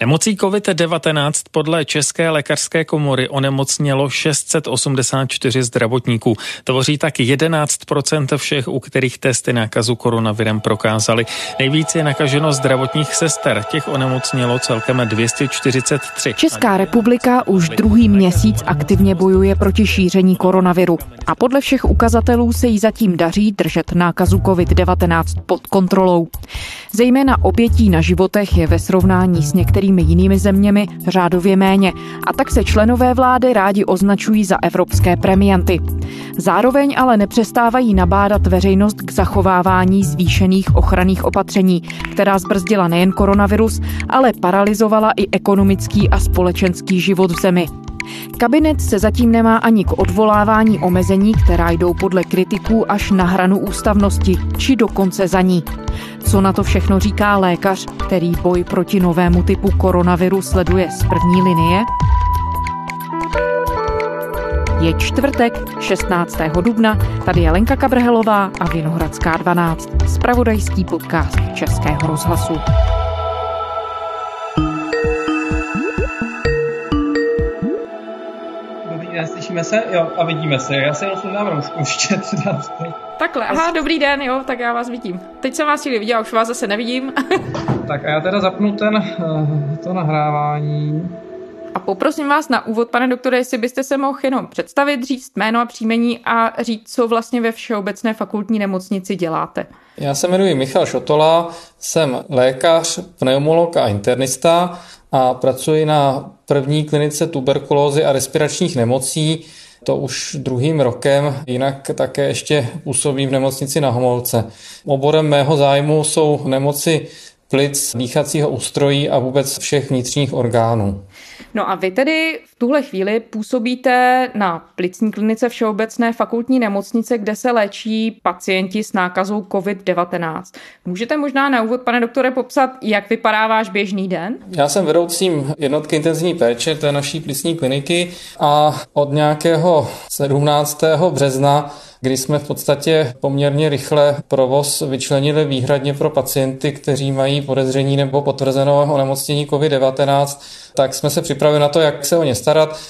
Nemocí COVID-19 podle České lékařské komory onemocnělo 684 zdravotníků. Tvoří tak 11% všech, u kterých testy nákazu koronavirem prokázali. Nejvíc je nakaženo zdravotních sester, těch onemocnělo celkem 243. Česká republika už druhý měsíc aktivně bojuje proti šíření koronaviru a podle všech ukazatelů se jí zatím daří držet nákazu COVID-19 pod kontrolou. Zejména obětí na životech je ve srovnání s některými některými jinými zeměmi řádově méně a tak se členové vlády rádi označují za evropské premianty. Zároveň ale nepřestávají nabádat veřejnost k zachovávání zvýšených ochranných opatření, která zbrzdila nejen koronavirus, ale paralizovala i ekonomický a společenský život v zemi. Kabinet se zatím nemá ani k odvolávání omezení, která jdou podle kritiků až na hranu ústavnosti, či dokonce za ní. Co na to všechno říká lékař, který boj proti novému typu koronaviru sleduje z první linie? Je čtvrtek, 16. dubna, tady je Lenka Kabrhelová a Vinohradská 12, spravodajský podcast Českého rozhlasu. Slyšíme se, jo, a vidíme se. Já se jenom sundám roušku ještě. Takhle, aha, dobrý den, jo, tak já vás vidím. Teď jsem vás chvíli viděla, už vás zase nevidím. tak a já teda zapnu ten, eh, to nahrávání. A poprosím vás na úvod, pane doktore, jestli byste se mohl jenom představit, říct jméno a příjmení a říct, co vlastně ve Všeobecné fakultní nemocnici děláte. Já se jmenuji Michal Šotola, jsem lékař, pneumolog a internista a pracuji na první klinice tuberkulózy a respiračních nemocí. To už druhým rokem, jinak také ještě působím v nemocnici na Homolce. Oborem mého zájmu jsou nemoci plic, dýchacího ústrojí a vůbec všech vnitřních orgánů. No a vy tedy tuhle chvíli působíte na plicní klinice Všeobecné fakultní nemocnice, kde se léčí pacienti s nákazou COVID-19. Můžete možná na úvod, pane doktore, popsat, jak vypadá váš běžný den? Já jsem vedoucím jednotky intenzivní péče té naší plicní kliniky a od nějakého 17. března kdy jsme v podstatě poměrně rychle provoz vyčlenili výhradně pro pacienty, kteří mají podezření nebo potvrzenou onemocnění COVID-19, tak jsme se připravili na to, jak se o ně starat,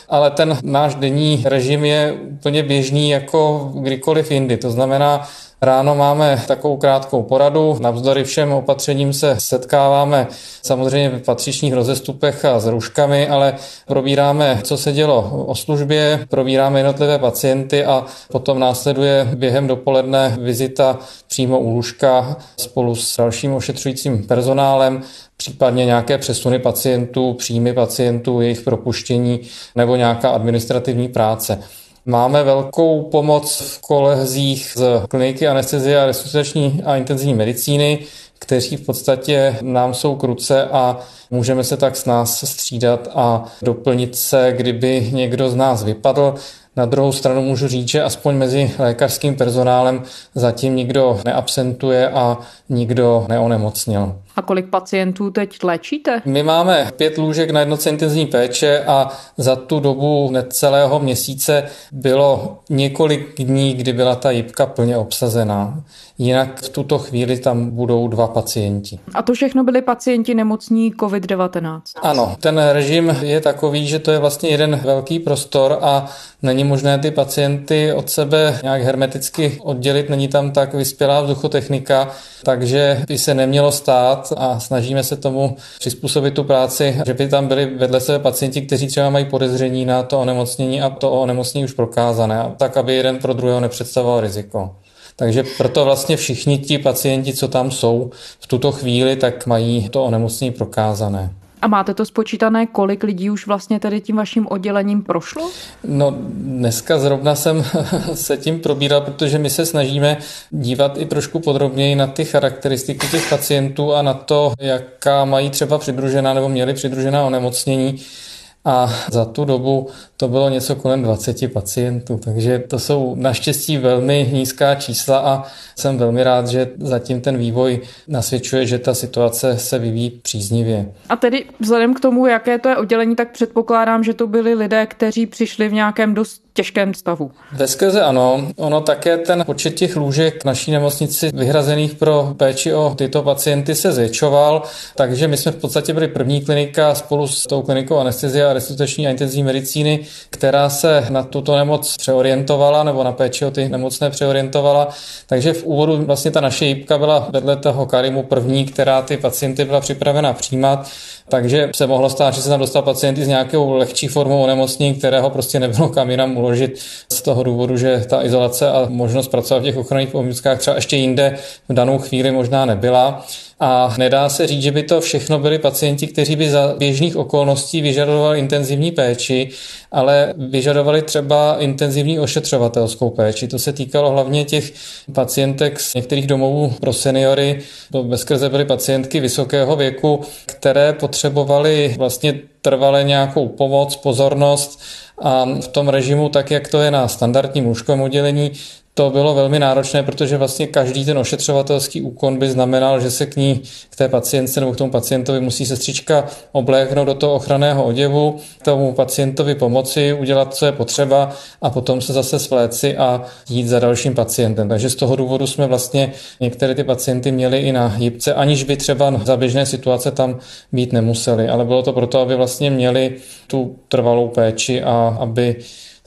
ale ten náš denní režim je úplně běžný jako kdykoliv jindy. To znamená, Ráno máme takovou krátkou poradu, navzdory všem opatřením se setkáváme samozřejmě v patřičních rozestupech a s rouškami, ale probíráme, co se dělo o službě, probíráme jednotlivé pacienty a potom následuje během dopoledne vizita přímo u lůžka spolu s dalším ošetřujícím personálem, případně nějaké přesuny pacientů, příjmy pacientů, jejich propuštění nebo nějaká administrativní práce. Máme velkou pomoc v kolezích z kliniky anestezie a resuscitační a intenzivní medicíny, kteří v podstatě nám jsou k ruce a můžeme se tak s nás střídat a doplnit se, kdyby někdo z nás vypadl. Na druhou stranu můžu říct, že aspoň mezi lékařským personálem zatím nikdo neabsentuje a nikdo neonemocněl. A kolik pacientů teď léčíte? My máme pět lůžek na jednotce intenzivní péče a za tu dobu necelého měsíce bylo několik dní, kdy byla ta jipka plně obsazená. Jinak v tuto chvíli tam budou dva pacienti. A to všechno byli pacienti nemocní COVID-19? Ano, ten režim je takový, že to je vlastně jeden velký prostor a není možné ty pacienty od sebe nějak hermeticky oddělit, není tam tak vyspělá vzduchotechnika, takže by se nemělo stát a snažíme se tomu přizpůsobit tu práci, že by tam byli vedle sebe pacienti, kteří třeba mají podezření na to onemocnění a to onemocnění už prokázané, tak aby jeden pro druhého nepředstavoval riziko. Takže proto vlastně všichni ti pacienti, co tam jsou v tuto chvíli, tak mají to onemocnění prokázané. A máte to spočítané, kolik lidí už vlastně tady tím vaším oddělením prošlo? No dneska zrovna jsem se tím probíral, protože my se snažíme dívat i trošku podrobněji na ty charakteristiky těch pacientů a na to, jaká mají třeba přidružená nebo měli přidružená onemocnění a za tu dobu to bylo něco kolem 20 pacientů, takže to jsou naštěstí velmi nízká čísla a jsem velmi rád, že zatím ten vývoj nasvědčuje, že ta situace se vyvíjí příznivě. A tedy vzhledem k tomu, jaké to je oddělení, tak předpokládám, že to byli lidé, kteří přišli v nějakém dost těžkém stavu. Ve skrze ano. Ono také ten počet těch lůžek naší nemocnici vyhrazených pro péči o tyto pacienty se zvětšoval, takže my jsme v podstatě byli první klinika spolu s tou klinikou anestezie a resuscitační a intenzivní medicíny, která se na tuto nemoc přeorientovala nebo na péči o ty nemocné přeorientovala. Takže v úvodu vlastně ta naše jípka byla vedle toho Karimu první, která ty pacienty byla připravena přijímat. Takže se mohlo stát, že se tam dostal pacienty s nějakou lehčí formou onemocnění, kterého prostě nebylo kam jinam uložit z toho důvodu, že ta izolace a možnost pracovat v těch ochranných pomůckách třeba ještě jinde v danou chvíli možná nebyla. A nedá se říct, že by to všechno byli pacienti, kteří by za běžných okolností vyžadovali intenzivní péči, ale vyžadovali třeba intenzivní ošetřovatelskou péči. To se týkalo hlavně těch pacientek z některých domovů pro seniory. To bezkrze byly pacientky vysokého věku, které potřebovaly vlastně trvale nějakou pomoc, pozornost a v tom režimu, tak jak to je na standardním lůžkovém oddělení, to bylo velmi náročné, protože vlastně každý ten ošetřovatelský úkon by znamenal, že se k ní, k té pacientce nebo k tomu pacientovi musí sestřička obléknout do toho ochranného oděvu, tomu pacientovi pomoci, udělat, co je potřeba a potom se zase svléci a jít za dalším pacientem. Takže z toho důvodu jsme vlastně některé ty pacienty měli i na jipce, aniž by třeba za běžné situace tam být nemuseli. Ale bylo to proto, aby vlastně měli tu trvalou péči a aby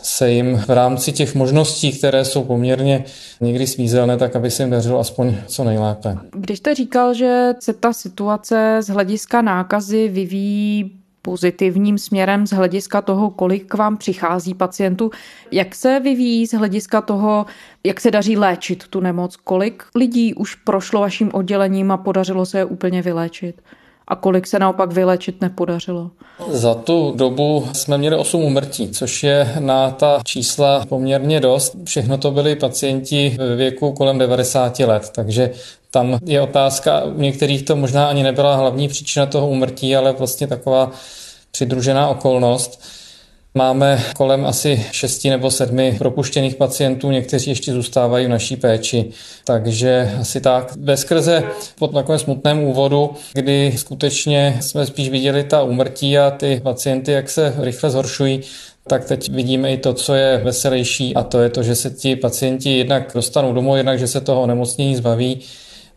se jim v rámci těch možností, které jsou poměrně někdy svízelné, tak aby se jim dařilo aspoň co nejlépe. Když jste říkal, že se ta situace z hlediska nákazy vyvíjí pozitivním směrem z hlediska toho, kolik k vám přichází pacientů. Jak se vyvíjí z hlediska toho, jak se daří léčit tu nemoc? Kolik lidí už prošlo vaším oddělením a podařilo se je úplně vyléčit? A kolik se naopak vylečit nepodařilo? Za tu dobu jsme měli 8 umrtí, což je na ta čísla poměrně dost. Všechno to byli pacienti ve věku kolem 90 let, takže tam je otázka, u některých to možná ani nebyla hlavní příčina toho umrtí, ale vlastně taková přidružená okolnost. Máme kolem asi šesti nebo sedmi propuštěných pacientů, někteří ještě zůstávají v naší péči. Takže asi tak. Ve skrze po takovém smutném úvodu, kdy skutečně jsme spíš viděli ta úmrtí a ty pacienty, jak se rychle zhoršují, tak teď vidíme i to, co je veselější a to je to, že se ti pacienti jednak dostanou domů, jednak, že se toho onemocnění zbaví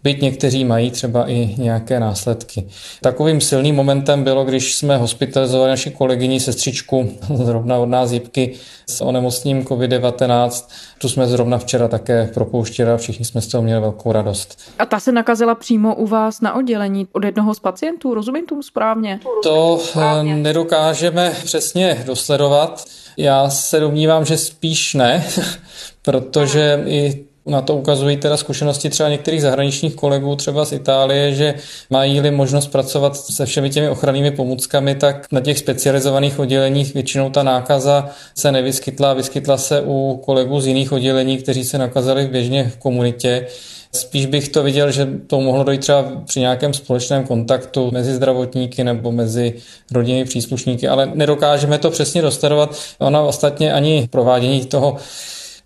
byť někteří mají třeba i nějaké následky. Takovým silným momentem bylo, když jsme hospitalizovali naši kolegyni sestřičku zrovna od nás Jipky s onemocním COVID-19. Tu jsme zrovna včera také propouštěli a všichni jsme z toho měli velkou radost. A ta se nakazila přímo u vás na oddělení od jednoho z pacientů, rozumím tomu správně? To správně. Eh, nedokážeme přesně dosledovat. Já se domnívám, že spíš ne, protože i na to ukazují teda zkušenosti třeba některých zahraničních kolegů, třeba z Itálie, že mají-li možnost pracovat se všemi těmi ochrannými pomůckami, tak na těch specializovaných odděleních většinou ta nákaza se nevyskytla, vyskytla se u kolegů z jiných oddělení, kteří se nakazili běžně v komunitě. Spíš bych to viděl, že to mohlo dojít třeba při nějakém společném kontaktu mezi zdravotníky nebo mezi rodinnými příslušníky, ale nedokážeme to přesně dostarovat. Ona ostatně ani provádění toho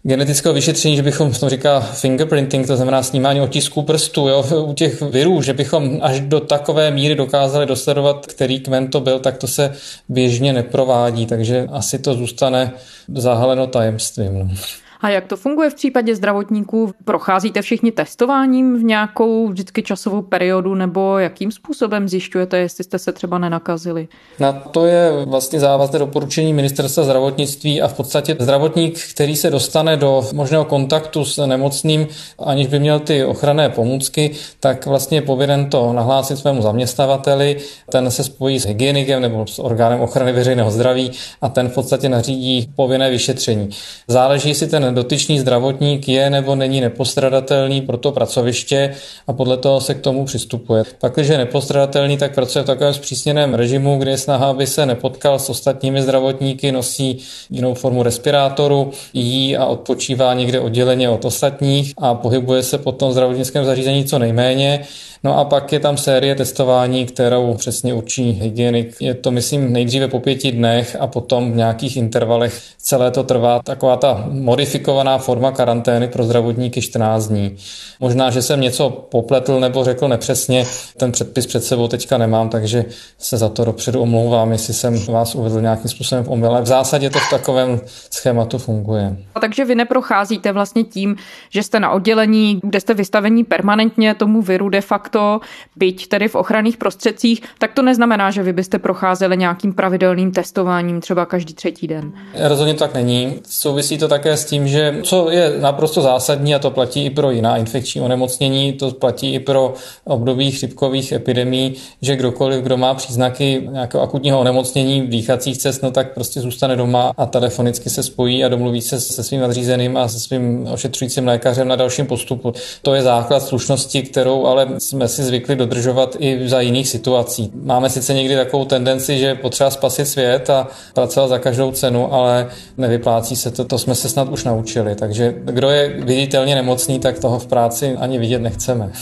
genetického vyšetření, že bychom, to říká fingerprinting, to znamená snímání otisků prstů, jo, u těch virů, že bychom až do takové míry dokázali dosledovat, který kmen to byl, tak to se běžně neprovádí, takže asi to zůstane zahaleno tajemstvím. A jak to funguje v případě zdravotníků? Procházíte všichni testováním v nějakou vždycky časovou periodu nebo jakým způsobem zjišťujete, jestli jste se třeba nenakazili? Na to je vlastně závazné doporučení ministerstva zdravotnictví a v podstatě zdravotník, který se dostane do možného kontaktu s nemocným, aniž by měl ty ochranné pomůcky, tak vlastně je povinen to nahlásit svému zaměstnavateli, ten se spojí s hygienikem nebo s orgánem ochrany veřejného zdraví a ten v podstatě nařídí povinné vyšetření. Záleží, si ten dotyčný zdravotník je nebo není nepostradatelný pro to pracoviště a podle toho se k tomu přistupuje. Pak, když je nepostradatelný, tak pracuje v takovém zpřísněném režimu, kde je snaha, aby se nepotkal s ostatními zdravotníky, nosí jinou formu respirátoru, jí a odpočívá někde odděleně od ostatních a pohybuje se po tom zdravotnickém zařízení co nejméně. No a pak je tam série testování, kterou přesně určí hygienik. Je to, myslím, nejdříve po pěti dnech a potom v nějakých intervalech celé to trvá. Taková ta modifikace kodifikovaná forma karantény pro zdravotníky 14 dní. Možná, že jsem něco popletl nebo řekl nepřesně, ten předpis před sebou teďka nemám, takže se za to dopředu omlouvám, jestli jsem vás uvedl nějakým způsobem v omyl. Ale v zásadě to v takovém schématu funguje. A takže vy neprocházíte vlastně tím, že jste na oddělení, kde jste vystavení permanentně tomu viru de facto, byť tedy v ochranných prostředcích, tak to neznamená, že vy byste procházeli nějakým pravidelným testováním třeba každý třetí den. Rozhodně tak není. Souvisí to také s tím, že co je naprosto zásadní, a to platí i pro jiná infekční onemocnění, to platí i pro období chřipkových epidemí, že kdokoliv, kdo má příznaky nějakého akutního onemocnění dýchacích cest, no tak prostě zůstane doma a telefonicky se spojí a domluví se se svým nadřízeným a se svým ošetřujícím lékařem na dalším postupu. To je základ slušnosti, kterou ale jsme si zvykli dodržovat i za jiných situací. Máme sice někdy takovou tendenci, že potřeba spasit svět a pracovat za každou cenu, ale nevyplácí se to, to jsme se snad už naučili. Takže kdo je viditelně nemocný, tak toho v práci ani vidět nechceme.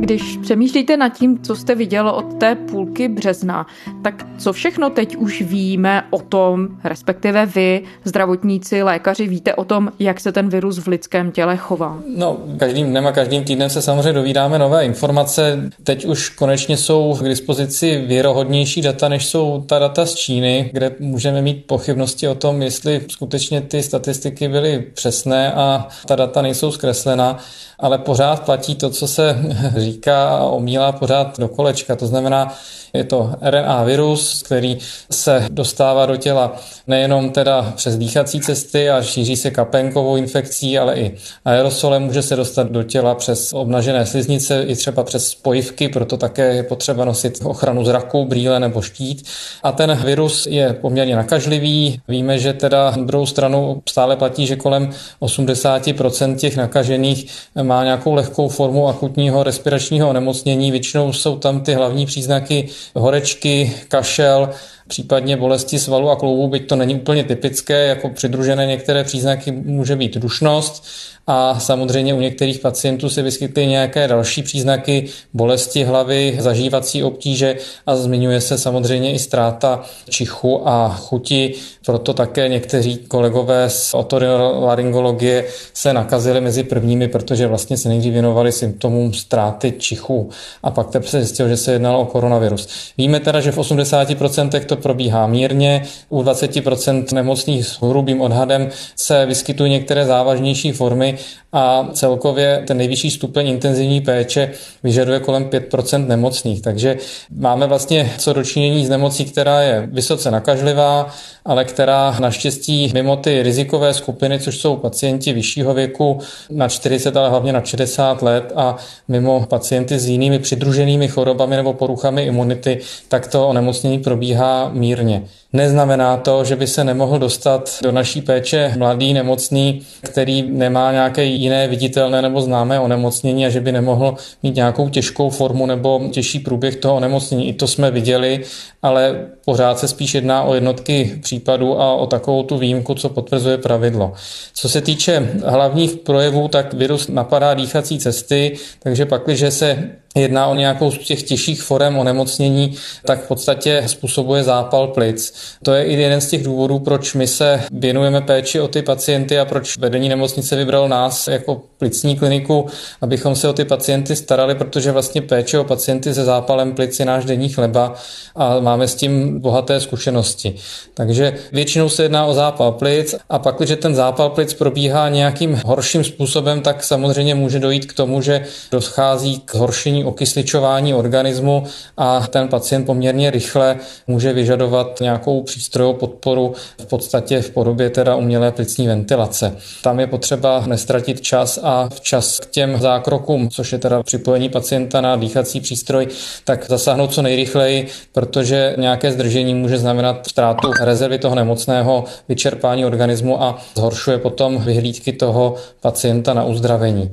Když přemýšlíte nad tím, co jste viděl od té půlky března, tak co všechno teď už víme o tom, respektive vy, zdravotníci, lékaři, víte o tom, jak se ten virus v lidském těle chová? No, každým dnem a každým týdnem se samozřejmě dovídáme nové informace. Teď už konečně jsou k dispozici věrohodnější data, než jsou ta data z Číny, kde můžeme mít pochybnosti o tom, jestli skutečně ty statistiky byly přesné a ta data nejsou zkreslená ale pořád platí to, co se říká a omílá pořád do kolečka. To znamená, je to RNA virus, který se dostává do těla nejenom teda přes dýchací cesty a šíří se kapenkovou infekcí, ale i aerosolem může se dostat do těla přes obnažené sliznice, i třeba přes spojivky, proto také je potřeba nosit ochranu zraku, brýle nebo štít. A ten virus je poměrně nakažlivý. Víme, že teda druhou stranu stále platí, že kolem 80% těch nakažených má nějakou lehkou formu akutního respiračního onemocnění. Většinou jsou tam ty hlavní příznaky horečky, kašel, případně bolesti svalu a kloubů, byť to není úplně typické, jako přidružené některé příznaky může být dušnost a samozřejmě u některých pacientů se vyskytly nějaké další příznaky bolesti hlavy, zažívací obtíže a zmiňuje se samozřejmě i ztráta čichu a chuti, proto také někteří kolegové z otorolaryngologie se nakazili mezi prvními, protože vlastně se nejdřív věnovali symptomům ztráty čichu a pak teprve se zjistilo, že se jednalo o koronavirus. Víme teda, že v 80% to probíhá mírně, u 20% nemocných s hrubým odhadem se vyskytují některé závažnější formy a celkově ten nejvyšší stupeň intenzivní péče vyžaduje kolem 5% nemocných. Takže máme vlastně co dočinění s nemocí, která je vysoce nakažlivá, ale která naštěstí mimo ty rizikové skupiny, což jsou pacienti vyššího věku na 40, ale hlavně na 60 let a mimo pacienty s jinými přidruženými chorobami nebo poruchami imunity, tak to onemocnění probíhá mírně. Neznamená to, že by se nemohl dostat do naší péče mladý nemocný, který nemá nějaké jiné viditelné nebo známé onemocnění a že by nemohl mít nějakou těžkou formu nebo těžší průběh toho onemocnění. I to jsme viděli, ale pořád se spíš jedná o jednotky případů a o takovou tu výjimku, co potvrzuje pravidlo. Co se týče hlavních projevů, tak virus napadá dýchací cesty, takže pak, když se jedná o nějakou z těch těžších forem onemocnění, tak v podstatě způsobuje zápal plic. To je i jeden z těch důvodů, proč my se věnujeme péči o ty pacienty a proč vedení nemocnice vybral nás jako plicní kliniku, abychom se o ty pacienty starali, protože vlastně péče o pacienty se zápalem plic je náš denní chleba a máme s tím bohaté zkušenosti. Takže většinou se jedná o zápal plic a pak, když ten zápal plic probíhá nějakým horším způsobem, tak samozřejmě může dojít k tomu, že dochází k horšení okysličování organismu a ten pacient poměrně rychle může vyžadovat nějakou přístrojovou podporu v podstatě v podobě teda umělé plicní ventilace. Tam je potřeba nestratit čas a včas k těm zákrokům, což je teda připojení pacienta na dýchací přístroj, tak zasáhnout co nejrychleji, protože nějaké zdržení může znamenat ztrátu rezervy toho nemocného, vyčerpání organismu a zhoršuje potom vyhlídky toho pacienta na uzdravení.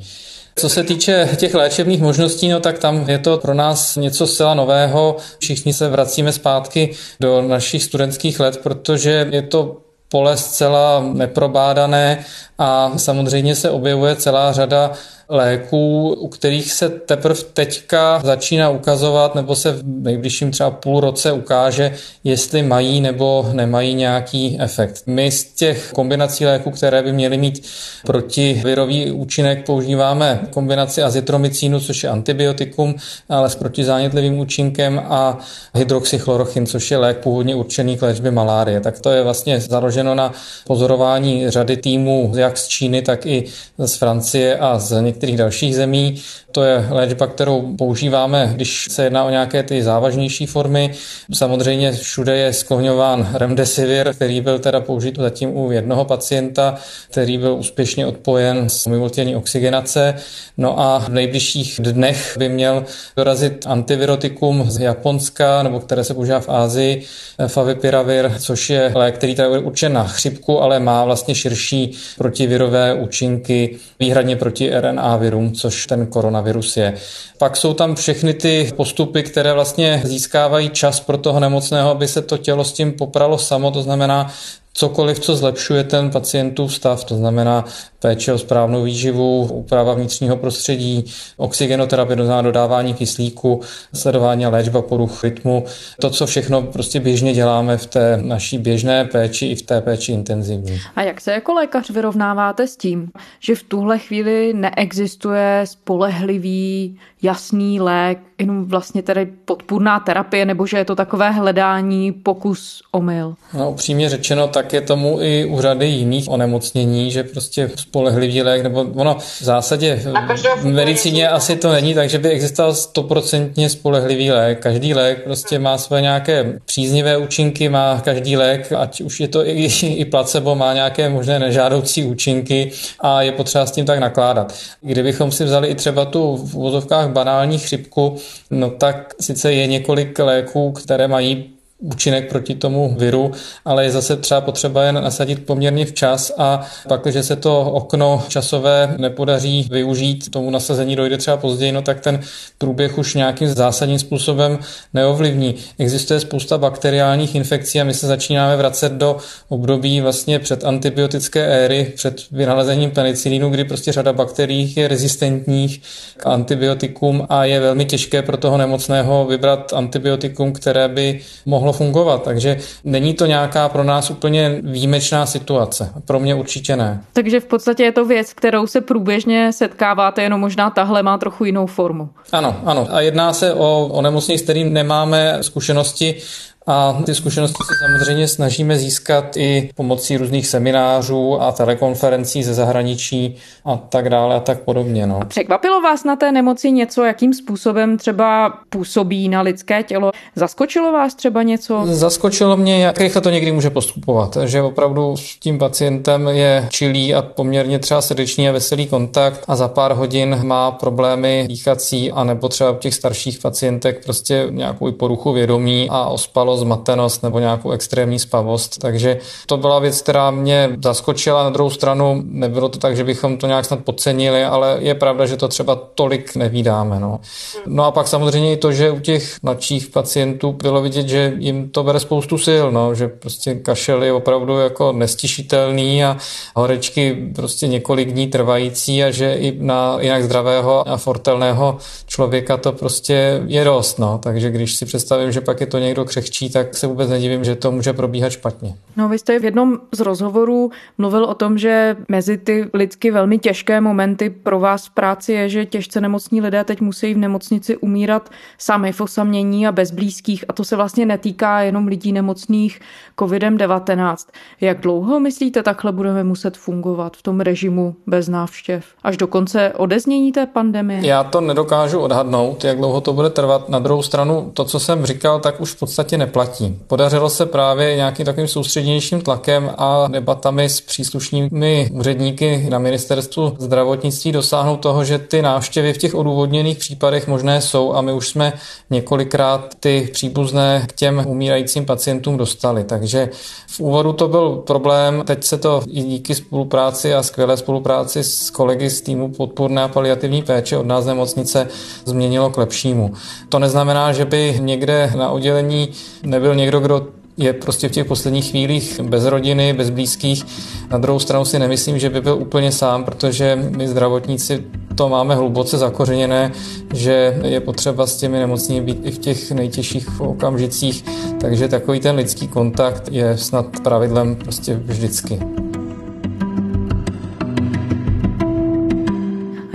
Co se týče těch léčebných možností, no tak tam je to pro nás něco zcela nového. Všichni se vracíme zpátky do našich studentských let, protože je to pole zcela neprobádané a samozřejmě se objevuje celá řada léků, u kterých se teprve teďka začíná ukazovat, nebo se v nejbližším třeba půl roce ukáže, jestli mají nebo nemají nějaký efekt. My z těch kombinací léků, které by měly mít protivirový účinek, používáme kombinaci azitromycínu, což je antibiotikum, ale s protizánětlivým účinkem a hydroxychlorochin, což je lék původně určený k léčbě malárie. Tak to je vlastně založeno na pozorování řady týmů jak z Číny, tak i z Francie a z některých dalších zemí. To je léčba, kterou používáme, když se jedná o nějaké ty závažnější formy. Samozřejmě všude je skloňován remdesivir, který byl teda použit zatím u jednoho pacienta, který byl úspěšně odpojen z mimotělní oxygenace. No a v nejbližších dnech by měl dorazit antivirotikum z Japonska, nebo které se používá v Ázii, favipiravir, což je lék, který teda je určen na chřipku, ale má vlastně širší protivirové účinky výhradně proti RNA virům, což ten koronavirus je. Pak jsou tam všechny ty postupy, které vlastně získávají čas pro toho nemocného, aby se to tělo s tím popralo samo, to znamená cokoliv, co zlepšuje ten pacientův stav, to znamená péče o správnou výživu, úprava vnitřního prostředí, oxygenoterapie, to znamená dodávání kyslíku, sledování a léčba poruch rytmu. To, co všechno prostě běžně děláme v té naší běžné péči i v té péči intenzivní. A jak se jako lékař vyrovnáváte s tím, že v tuhle chvíli neexistuje spolehlivý, jasný lék, jenom vlastně tedy podpůrná terapie, nebo že je to takové hledání, pokus, omyl? No upřímně řečeno, tak je tomu i u řady jiných onemocnění, že prostě spolehlivý lék, nebo ono v zásadě v medicíně asi to není, takže by existoval stoprocentně spolehlivý lék. Každý lék prostě má své nějaké příznivé účinky, má každý lék, ať už je to i, i placebo, má nějaké možné nežádoucí účinky a je potřeba s tím tak nakládat. Kdybychom si vzali i třeba tu v vozovkách banální chřipku, no tak sice je několik léků, které mají účinek proti tomu viru, ale je zase třeba potřeba je nasadit poměrně včas a pak, když se to okno časové nepodaří využít, tomu nasazení dojde třeba později, no tak ten průběh už nějakým zásadním způsobem neovlivní. Existuje spousta bakteriálních infekcí a my se začínáme vracet do období vlastně před antibiotické éry, před vynalezením penicilínu, kdy prostě řada bakterií je rezistentních k antibiotikům a je velmi těžké pro toho nemocného vybrat antibiotikum, které by mohlo mohlo fungovat. Takže není to nějaká pro nás úplně výjimečná situace. Pro mě určitě ne. Takže v podstatě je to věc, kterou se průběžně setkáváte, jenom možná tahle má trochu jinou formu. Ano, ano. A jedná se o onemocnění, s kterým nemáme zkušenosti a ty zkušenosti se samozřejmě snažíme získat i pomocí různých seminářů a telekonferencí ze zahraničí a tak dále a tak podobně. No. A překvapilo vás na té nemoci něco, jakým způsobem třeba působí na lidské tělo? Zaskočilo vás třeba něco? Zaskočilo mě, jak rychle to někdy může postupovat. Že opravdu s tím pacientem je čilý a poměrně třeba srdečný a veselý kontakt a za pár hodin má problémy dýchací a nebo třeba u těch starších pacientek prostě nějakou poruchu vědomí a ospalo zmatenost nebo nějakou extrémní spavost. Takže to byla věc, která mě zaskočila. Na druhou stranu nebylo to tak, že bychom to nějak snad podcenili, ale je pravda, že to třeba tolik nevídáme. No. no a pak samozřejmě i to, že u těch mladších pacientů bylo vidět, že jim to bere spoustu sil, no, že prostě kašel je opravdu jako nestišitelný a horečky prostě několik dní trvající a že i na jinak zdravého a fortelného člověka to prostě je dost. No. Takže když si představím, že pak je to někdo křehčí, tak se vůbec nedivím, že to může probíhat špatně. No vy jste v jednom z rozhovorů mluvil o tom, že mezi ty lidsky velmi těžké momenty pro vás v práci je, že těžce nemocní lidé teď musí v nemocnici umírat sami v osamění a bez blízkých a to se vlastně netýká jenom lidí nemocných COVID-19. Jak dlouho myslíte takhle budeme muset fungovat v tom režimu bez návštěv? Až do konce odeznění té pandemie? Já to nedokážu odhadnout, jak dlouho to bude trvat. Na druhou stranu, to, co jsem říkal, tak už v podstatě neplatí platí. Podařilo se právě nějakým takovým soustřednějším tlakem a debatami s příslušnými úředníky na ministerstvu zdravotnictví dosáhnout toho, že ty návštěvy v těch odůvodněných případech možné jsou a my už jsme několikrát ty příbuzné k těm umírajícím pacientům dostali. Takže v úvodu to byl problém, teď se to i díky spolupráci a skvělé spolupráci s kolegy z týmu podpůrné a paliativní péče od nás nemocnice změnilo k lepšímu. To neznamená, že by někde na oddělení nebyl někdo, kdo je prostě v těch posledních chvílích bez rodiny, bez blízkých. Na druhou stranu si nemyslím, že by byl úplně sám, protože my zdravotníci to máme hluboce zakořeněné, že je potřeba s těmi nemocnými být i v těch nejtěžších okamžicích, takže takový ten lidský kontakt je snad pravidlem prostě vždycky.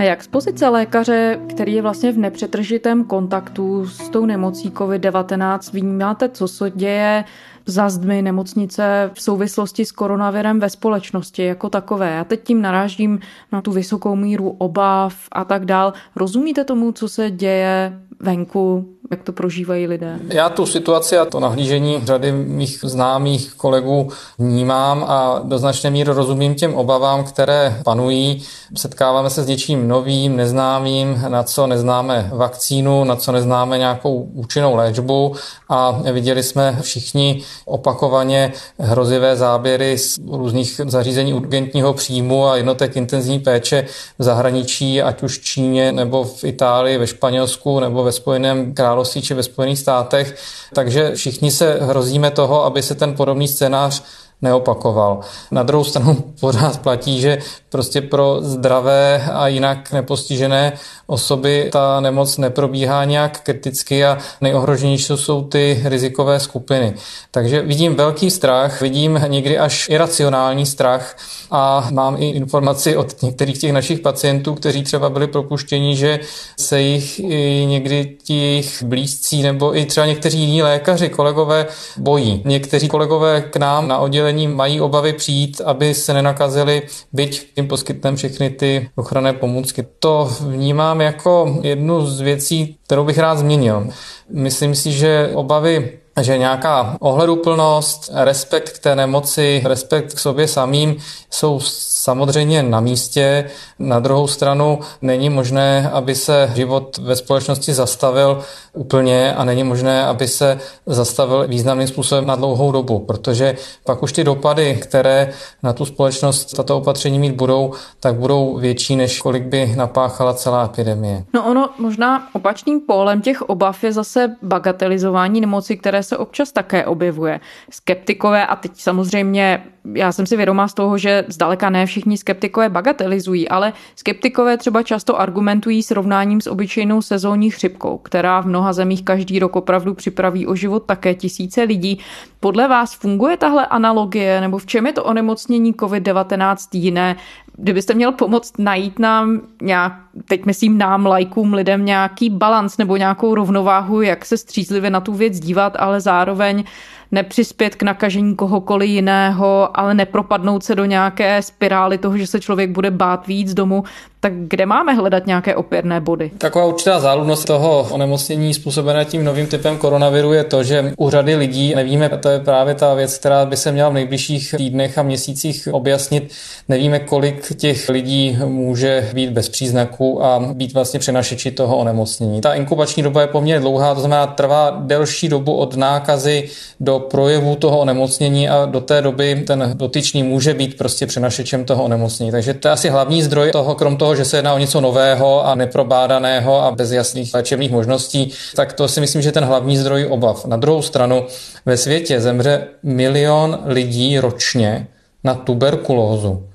A jak z pozice lékaře, který je vlastně v nepřetržitém kontaktu s tou nemocí COVID-19, vnímáte, co se děje za zdmi nemocnice v souvislosti s koronavirem ve společnosti jako takové. Já teď tím narážím na tu vysokou míru obav a tak dál. Rozumíte tomu, co se děje venku, jak to prožívají lidé? Já tu situaci a to nahlížení řady mých známých kolegů vnímám a do značné míry rozumím těm obavám, které panují. Setkáváme se s něčím novým, neznámým, na co neznáme vakcínu, na co neznáme nějakou účinnou léčbu a viděli jsme všichni opakovaně hrozivé záběry z různých zařízení urgentního příjmu a jednotek intenzivní péče v zahraničí, ať už v Číně nebo v Itálii, ve Španělsku nebo ve Spojeném království či ve Spojených státech. Takže všichni se hrozíme toho, aby se ten podobný scénář neopakoval. Na druhou stranu pořád platí, že prostě pro zdravé a jinak nepostižené osoby ta nemoc neprobíhá nějak kriticky a nejohroženější jsou ty rizikové skupiny. Takže vidím velký strach, vidím někdy až iracionální strach a mám i informaci od některých těch našich pacientů, kteří třeba byli propuštěni, že se jich i někdy ti jejich blízcí nebo i třeba někteří jiní lékaři, kolegové bojí. Někteří kolegové k nám na oddělení mají obavy přijít, aby se nenakazili, byť jim poskytneme všechny ty ochranné pomůcky. To vnímám jako jednu z věcí, kterou bych rád změnil. Myslím si, že obavy že nějaká ohleduplnost, respekt k té nemoci, respekt k sobě samým jsou samozřejmě na místě. Na druhou stranu není možné, aby se život ve společnosti zastavil úplně a není možné, aby se zastavil významným způsobem na dlouhou dobu, protože pak už ty dopady, které na tu společnost tato opatření mít budou, tak budou větší, než kolik by napáchala celá epidemie. No ono možná opačným pólem těch obav je zase bagatelizování nemoci, které se občas také objevuje. Skeptikové a teď samozřejmě já jsem si vědomá z toho, že zdaleka ne všichni skeptikové bagatelizují, ale skeptikové třeba často argumentují srovnáním s obyčejnou sezónní chřipkou, která v mnoha zemích každý rok opravdu připraví o život také tisíce lidí. Podle vás funguje tahle analogie, nebo v čem je to onemocnění COVID-19 jiné? Kdybyste měl pomoct najít nám nějak, teď myslím nám, lajkům, lidem nějaký balans nebo nějakou rovnováhu, jak se střízlivě na tu věc dívat, ale zároveň nepřispět k nakažení kohokoliv jiného, ale nepropadnout se do nějaké spirály toho, že se člověk bude bát víc domů, tak kde máme hledat nějaké opěrné body? Taková určitá záludnost toho onemocnění způsobené tím novým typem koronaviru je to, že u řady lidí nevíme, to je právě ta věc, která by se měla v nejbližších týdnech a měsících objasnit. Nevíme, kolik těch lidí může být bez příznaků a být vlastně přenašeči toho onemocnění. Ta inkubační doba je poměrně dlouhá, to znamená trvá delší dobu od nákazy do projevu toho onemocnění a do té doby ten dotyčný může být prostě přenašečem toho onemocnění. Takže to je asi hlavní zdroj toho, krom toho, že se jedná o něco nového a neprobádaného a bez jasných léčebných možností, tak to si myslím, že je ten hlavní zdroj obav. Na druhou stranu ve světě zemře milion lidí ročně na tuberkulózu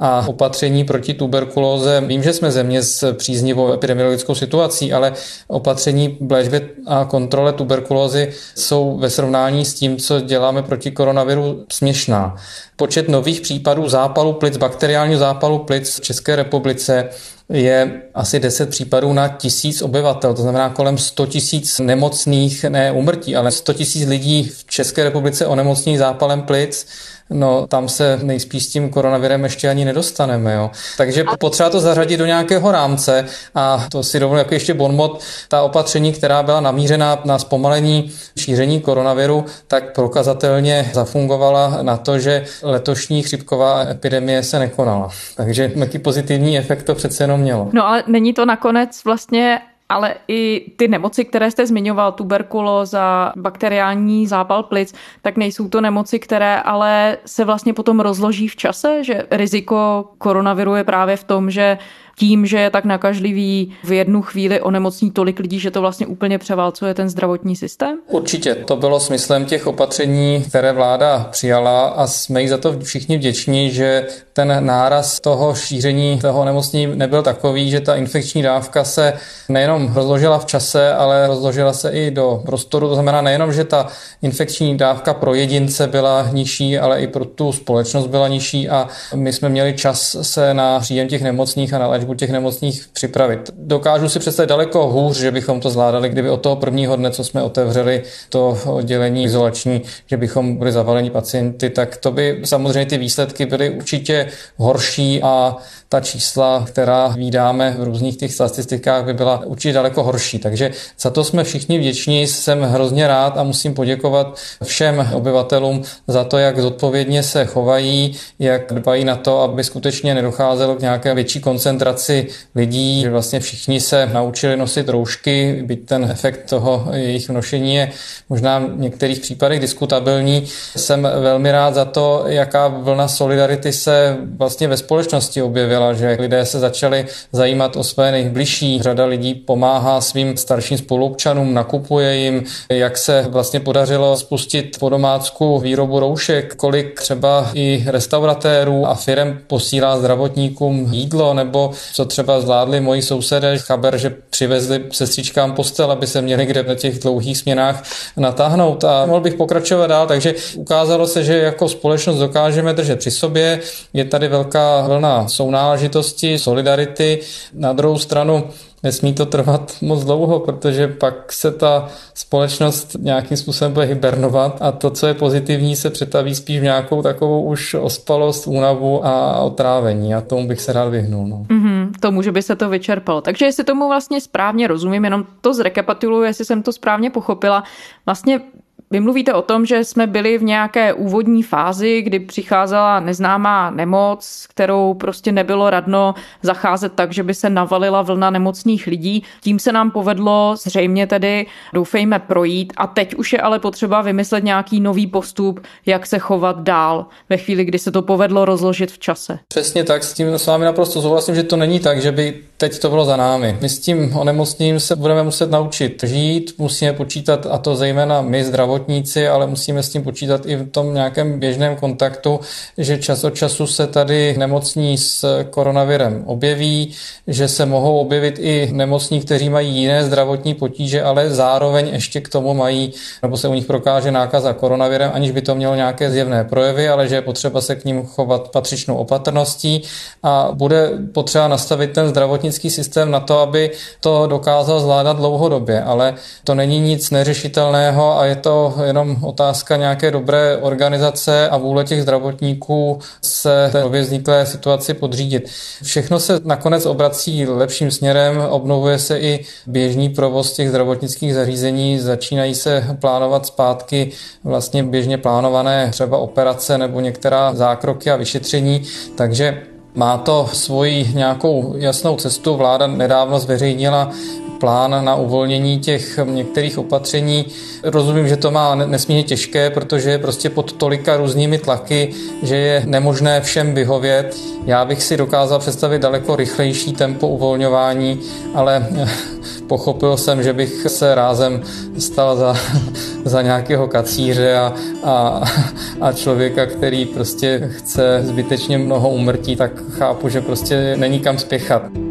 a opatření proti tuberkulóze. Vím, že jsme země s příznivou epidemiologickou situací, ale opatření v a kontrole tuberkulózy jsou ve srovnání s tím, co děláme proti koronaviru, směšná. Počet nových případů zápalu plic, bakteriálního zápalu plic v České republice je asi 10 případů na tisíc obyvatel, to znamená kolem 100 tisíc nemocných, ne umrtí, ale 100 tisíc lidí v České republice onemocní zápalem plic no tam se nejspíš s tím koronavirem ještě ani nedostaneme. Jo. Takže potřeba to zařadit do nějakého rámce a to si dovolím jako ještě bonmot, ta opatření, která byla namířena na zpomalení šíření koronaviru, tak prokazatelně zafungovala na to, že letošní chřipková epidemie se nekonala. Takže jaký pozitivní efekt to přece jenom mělo. No ale není to nakonec vlastně ale i ty nemoci, které jste zmiňoval, tuberkulóza, bakteriální zápal plic, tak nejsou to nemoci, které ale se vlastně potom rozloží v čase, že riziko koronaviru je právě v tom, že tím, že je tak nakažlivý v jednu chvíli onemocní tolik lidí, že to vlastně úplně převálcuje ten zdravotní systém? Určitě, to bylo smyslem těch opatření, které vláda přijala a jsme jí za to všichni vděční, že ten náraz toho šíření toho onemocnění nebyl takový, že ta infekční dávka se nejenom rozložila v čase, ale rozložila se i do prostoru. To znamená nejenom, že ta infekční dávka pro jedince byla nižší, ale i pro tu společnost byla nižší a my jsme měli čas se na příjem těch nemocných a na léčbu těch nemocných připravit. Dokážu si představit daleko hůř, že bychom to zvládali, kdyby od toho prvního dne, co jsme otevřeli to oddělení izolační, že bychom byli zavaleni pacienty, tak to by samozřejmě ty výsledky byly určitě horší a ta čísla, která vydáme v různých těch statistikách, by byla určitě daleko horší. Takže za to jsme všichni vděční, jsem hrozně rád a musím poděkovat všem obyvatelům za to, jak zodpovědně se chovají, jak dbají na to, aby skutečně nedocházelo k nějaké větší koncentraci lidí, že vlastně všichni se naučili nosit roušky, byť ten efekt toho jejich nošení je možná v některých případech diskutabilní. Jsem velmi rád za to, jaká vlna solidarity se vlastně ve společnosti objevila objevila, že lidé se začali zajímat o své nejbližší. Řada lidí pomáhá svým starším spolupčanům, nakupuje jim, jak se vlastně podařilo spustit po domácku výrobu roušek, kolik třeba i restauratérů a firm posílá zdravotníkům jídlo, nebo co třeba zvládli moji sousedé, chaber, že přivezli sestřičkám postel, aby se měli kde na těch dlouhých směnách natáhnout. A mohl bych pokračovat dál, takže ukázalo se, že jako společnost dokážeme držet při sobě. Je tady velká vlna sounáležitosti náležitosti, solidarity. Na druhou stranu nesmí to trvat moc dlouho, protože pak se ta společnost nějakým způsobem bude hibernovat a to, co je pozitivní, se přetaví spíš v nějakou takovou už ospalost, únavu a otrávení a tomu bych se rád vyhnul. No. Mm-hmm, tomu, že by se to vyčerpalo. Takže jestli tomu vlastně správně rozumím, jenom to zrekapituluji, jestli jsem to správně pochopila, vlastně vy mluvíte o tom, že jsme byli v nějaké úvodní fázi, kdy přicházela neznámá nemoc, kterou prostě nebylo radno zacházet tak, že by se navalila vlna nemocných lidí. Tím se nám povedlo zřejmě tedy, doufejme, projít a teď už je ale potřeba vymyslet nějaký nový postup, jak se chovat dál ve chvíli, kdy se to povedlo rozložit v čase. Přesně tak, s tím s vámi naprosto souhlasím, že to není tak, že by teď to bylo za námi. My s tím onemocněním se budeme muset naučit žít, musíme počítat, a to zejména my zdravotníci, ale musíme s tím počítat i v tom nějakém běžném kontaktu, že čas od času se tady nemocní s koronavirem objeví, že se mohou objevit i nemocní, kteří mají jiné zdravotní potíže, ale zároveň ještě k tomu mají, nebo se u nich prokáže nákaza koronavirem, aniž by to mělo nějaké zjevné projevy, ale že je potřeba se k ním chovat patřičnou opatrností a bude potřeba nastavit ten zdravotní zdravotnický systém na to, aby to dokázal zvládat dlouhodobě, ale to není nic neřešitelného a je to jenom otázka nějaké dobré organizace a vůle těch zdravotníků se té nově vzniklé situaci podřídit. Všechno se nakonec obrací lepším směrem, obnovuje se i běžný provoz těch zdravotnických zařízení, začínají se plánovat zpátky vlastně běžně plánované třeba operace nebo některá zákroky a vyšetření, takže má to svoji nějakou jasnou cestu. Vláda nedávno zveřejnila plán na uvolnění těch některých opatření. Rozumím, že to má nesmírně těžké, protože je prostě pod tolika různými tlaky, že je nemožné všem vyhovět. Já bych si dokázal představit daleko rychlejší tempo uvolňování, ale pochopil jsem, že bych se rázem stal za, za nějakého kacíře a, a, a člověka, který prostě chce zbytečně mnoho umrtí, tak chápu, že prostě není kam spěchat.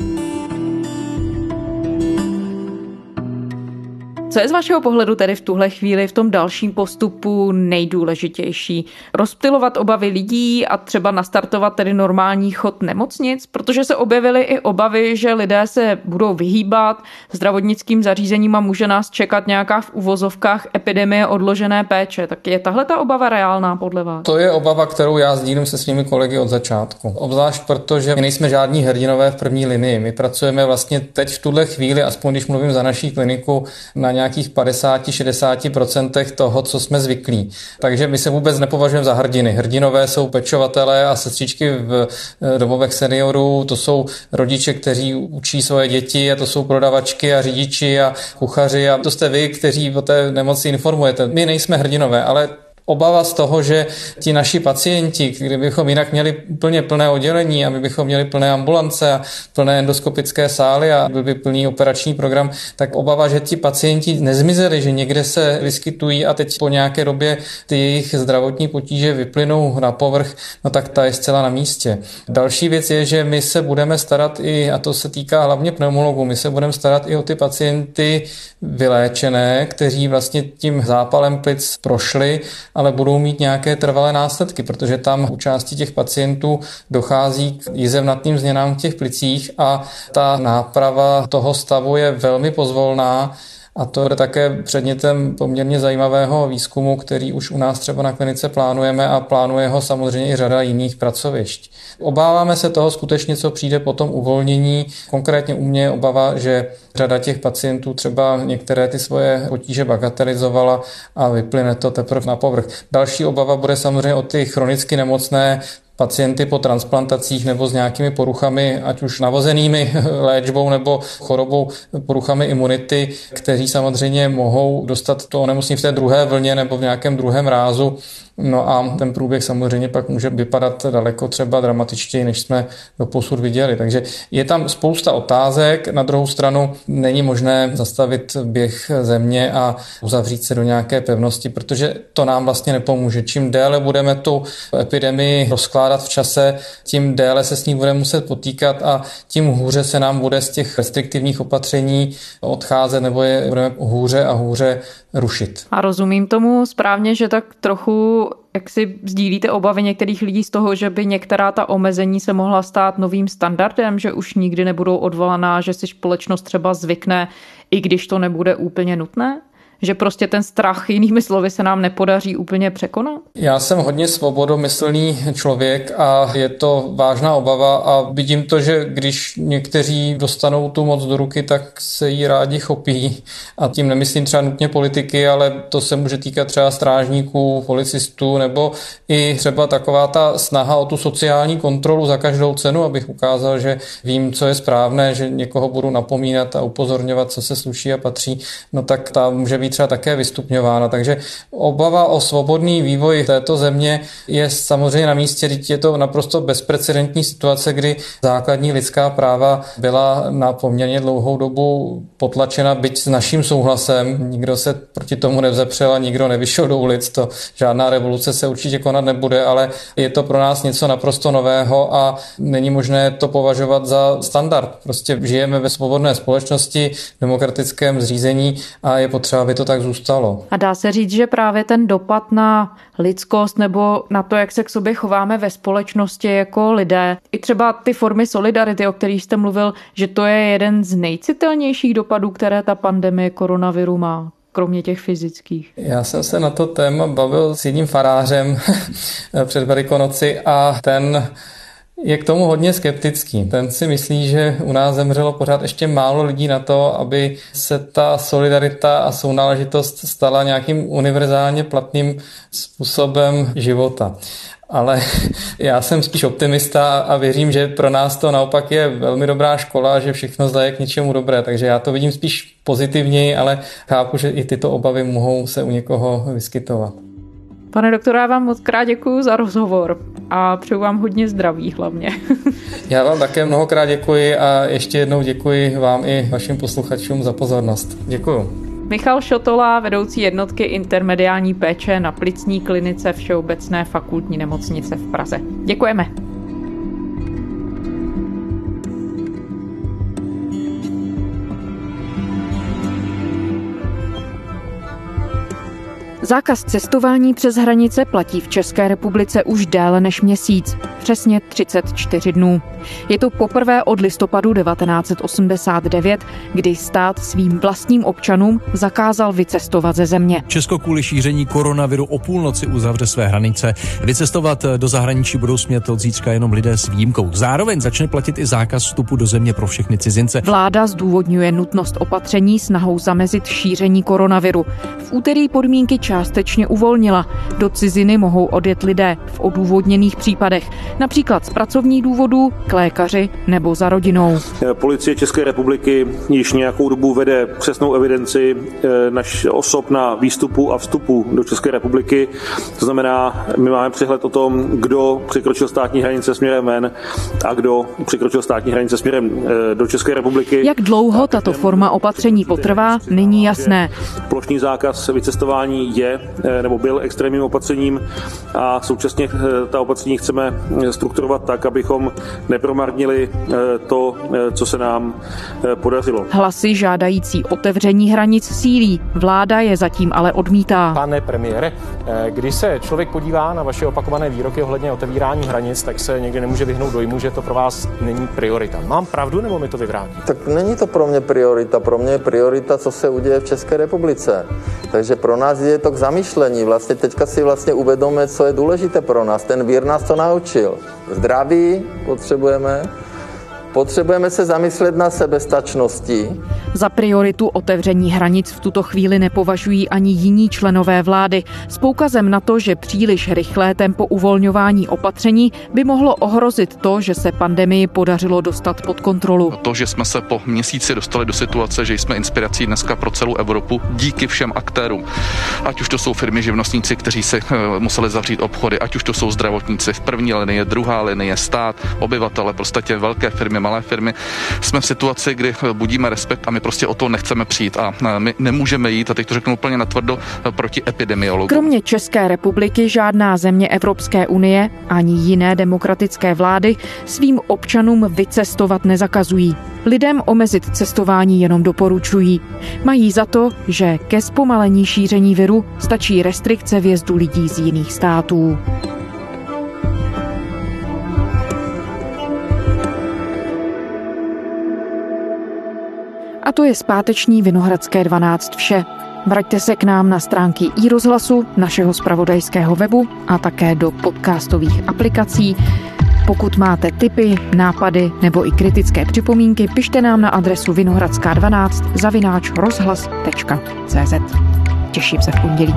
Co je z vašeho pohledu tedy v tuhle chvíli v tom dalším postupu nejdůležitější? Rozptilovat obavy lidí a třeba nastartovat tedy normální chod nemocnic? Protože se objevily i obavy, že lidé se budou vyhýbat zdravotnickým zařízením a může nás čekat nějaká v uvozovkách epidemie odložené péče. Tak je tahle ta obava reálná podle vás? To je obava, kterou já sdílím se svými kolegy od začátku. Obzvlášť protože my nejsme žádní hrdinové v první linii. My pracujeme vlastně teď v tuhle chvíli, aspoň když mluvím za naší kliniku, na nějakých 50-60% toho, co jsme zvyklí. Takže my se vůbec nepovažujeme za hrdiny. Hrdinové jsou pečovatelé a sestřičky v eh, domovech seniorů, to jsou rodiče, kteří učí svoje děti a to jsou prodavačky a řidiči a kuchaři a to jste vy, kteří o té nemoci informujete. My nejsme hrdinové, ale obava z toho, že ti naši pacienti, kdybychom jinak měli úplně plné oddělení a my bychom měli plné ambulance a plné endoskopické sály a byl by plný operační program, tak obava, že ti pacienti nezmizeli, že někde se vyskytují a teď po nějaké době ty jejich zdravotní potíže vyplynou na povrch, no tak ta je zcela na místě. Další věc je, že my se budeme starat i, a to se týká hlavně pneumologů, my se budeme starat i o ty pacienty vyléčené, kteří vlastně tím zápalem plic prošli, ale budou mít nějaké trvalé následky, protože tam u části těch pacientů dochází k jizevnatým změnám v těch plicích a ta náprava toho stavu je velmi pozvolná a to je také předmětem poměrně zajímavého výzkumu, který už u nás třeba na klinice plánujeme a plánuje ho samozřejmě i řada jiných pracovišť. Obáváme se toho skutečně, co přijde po tom uvolnění. Konkrétně u mě je obava, že řada těch pacientů třeba některé ty svoje potíže bagatelizovala a vyplyne to teprve na povrch. Další obava bude samozřejmě o ty chronicky nemocné, pacienty po transplantacích nebo s nějakými poruchami, ať už navozenými léčbou nebo chorobou, poruchami imunity, kteří samozřejmě mohou dostat to onemocnění v té druhé vlně nebo v nějakém druhém rázu No a ten průběh samozřejmě pak může vypadat daleko třeba dramatičtěji, než jsme do posud viděli. Takže je tam spousta otázek. Na druhou stranu není možné zastavit běh země a uzavřít se do nějaké pevnosti, protože to nám vlastně nepomůže. Čím déle budeme tu epidemii rozkládat v čase, tím déle se s ní budeme muset potýkat a tím hůře se nám bude z těch restriktivních opatření odcházet nebo je budeme hůře a hůře rušit. A rozumím tomu správně, že tak trochu jak si sdílíte obavy některých lidí z toho, že by některá ta omezení se mohla stát novým standardem, že už nikdy nebudou odvolaná, že si společnost třeba zvykne, i když to nebude úplně nutné? Že prostě ten strach, jinými slovy, se nám nepodaří úplně překonat? Já jsem hodně svobodomyslný člověk a je to vážná obava a vidím to, že když někteří dostanou tu moc do ruky, tak se jí rádi chopí a tím nemyslím třeba nutně politiky, ale to se může týkat třeba strážníků, policistů nebo i třeba taková ta snaha o tu sociální kontrolu za každou cenu, abych ukázal, že vím, co je správné, že někoho budu napomínat a upozorňovat, co se sluší a patří, no tak ta může být být třeba také vystupňována. Takže obava o svobodný vývoj této země je samozřejmě na místě, teď je to naprosto bezprecedentní situace, kdy základní lidská práva byla na poměrně dlouhou dobu potlačena, byť s naším souhlasem. Nikdo se proti tomu nevzepřel a nikdo nevyšel do ulic. To žádná revoluce se určitě konat nebude, ale je to pro nás něco naprosto nového a není možné to považovat za standard. Prostě žijeme ve svobodné společnosti, demokratickém zřízení a je potřeba, aby to tak zůstalo. A dá se říct, že právě ten dopad na lidskost nebo na to, jak se k sobě chováme ve společnosti jako lidé, i třeba ty formy solidarity, o kterých jste mluvil, že to je jeden z nejcitelnějších dopadů, které ta pandemie koronaviru má kromě těch fyzických? Já jsem se na to téma bavil s jedním farářem před Velikonoci a ten je k tomu hodně skeptický. Ten si myslí, že u nás zemřelo pořád ještě málo lidí na to, aby se ta solidarita a sounáležitost stala nějakým univerzálně platným způsobem života. Ale já jsem spíš optimista a věřím, že pro nás to naopak je velmi dobrá škola, že všechno zdaje k něčemu dobré. Takže já to vidím spíš pozitivněji, ale chápu, že i tyto obavy mohou se u někoho vyskytovat. Pane doktore, já vám moc krát děkuji za rozhovor a přeju vám hodně zdraví hlavně. já vám také mnohokrát děkuji a ještě jednou děkuji vám i vašim posluchačům za pozornost. Děkuji. Michal Šotola, vedoucí jednotky intermediální péče na plicní klinice Všeobecné fakultní nemocnice v Praze. Děkujeme. Zákaz cestování přes hranice platí v České republice už déle než měsíc, přesně 34 dnů. Je to poprvé od listopadu 1989, kdy stát svým vlastním občanům zakázal vycestovat ze země. Česko kvůli šíření koronaviru o půlnoci uzavře své hranice. Vycestovat do zahraničí budou smět od zítřka jenom lidé s výjimkou. Zároveň začne platit i zákaz vstupu do země pro všechny cizince. Vláda zdůvodňuje nutnost opatření snahou zamezit šíření koronaviru. V úterý podmínky části částečně uvolnila. Do ciziny mohou odjet lidé v odůvodněných případech, například z pracovních důvodů, k lékaři nebo za rodinou. Policie České republiky již nějakou dobu vede přesnou evidenci eh, naš osob na výstupu a vstupu do České republiky. To znamená, my máme přehled o tom, kdo překročil státní hranice směrem ven a kdo překročil státní hranice směrem eh, do České republiky. Jak dlouho tato forma opatření potrvá, není jasné. Plošný zákaz vycestování je eh, nebo byl extrémním opatřením a současně ta opatření chceme strukturovat tak, abychom nepromarnili to, co se nám podařilo. Hlasy žádající otevření hranic sílí. Vláda je zatím ale odmítá. Pane premiére, eh, když se člověk podívá na vaše opakované výroky ohledně otevírání hranic, tak se někdy nemůže vyhnout dojmu, že to pro vás není priorita. Mám pravdu nebo mi to vyvrátí? Tak není to pro mě priorita. Pro mě je priorita, co se uděje v České republice. Takže pro nás je to k zamýšlení. Vlastně teďka si vlastně uvědomíme, co je důležité pro nás. Ten vír nás to naučil. Zdraví potřebujeme, Potřebujeme se zamyslet na sebestačnosti. Za prioritu otevření hranic v tuto chvíli nepovažují ani jiní členové vlády. S poukazem na to, že příliš rychlé tempo uvolňování opatření by mohlo ohrozit to, že se pandemii podařilo dostat pod kontrolu. To, že jsme se po měsíci dostali do situace, že jsme inspirací dneska pro celou Evropu díky všem aktérům. Ať už to jsou firmy, živnostníci, kteří si eh, museli zavřít obchody, ať už to jsou zdravotníci v první linii, druhá linie, stát, obyvatele, prostě velké firmy, malé firmy, jsme v situaci, kdy budíme respekt a my prostě o to nechceme přijít a my nemůžeme jít, a teď to řeknu úplně natvrdo, proti epidemiologu. Kromě České republiky žádná země Evropské unie ani jiné demokratické vlády svým občanům vycestovat nezakazují. Lidem omezit cestování jenom doporučují. Mají za to, že ke zpomalení šíření viru stačí restrikce vjezdu lidí z jiných států. A to je zpáteční Vinohradské 12 vše. Vraťte se k nám na stránky i rozhlasu, našeho spravodajského webu a také do podcastových aplikací. Pokud máte tipy, nápady nebo i kritické připomínky, pište nám na adresu vinohradská12 zavináč rozhlas.cz. Těším se v pondělí.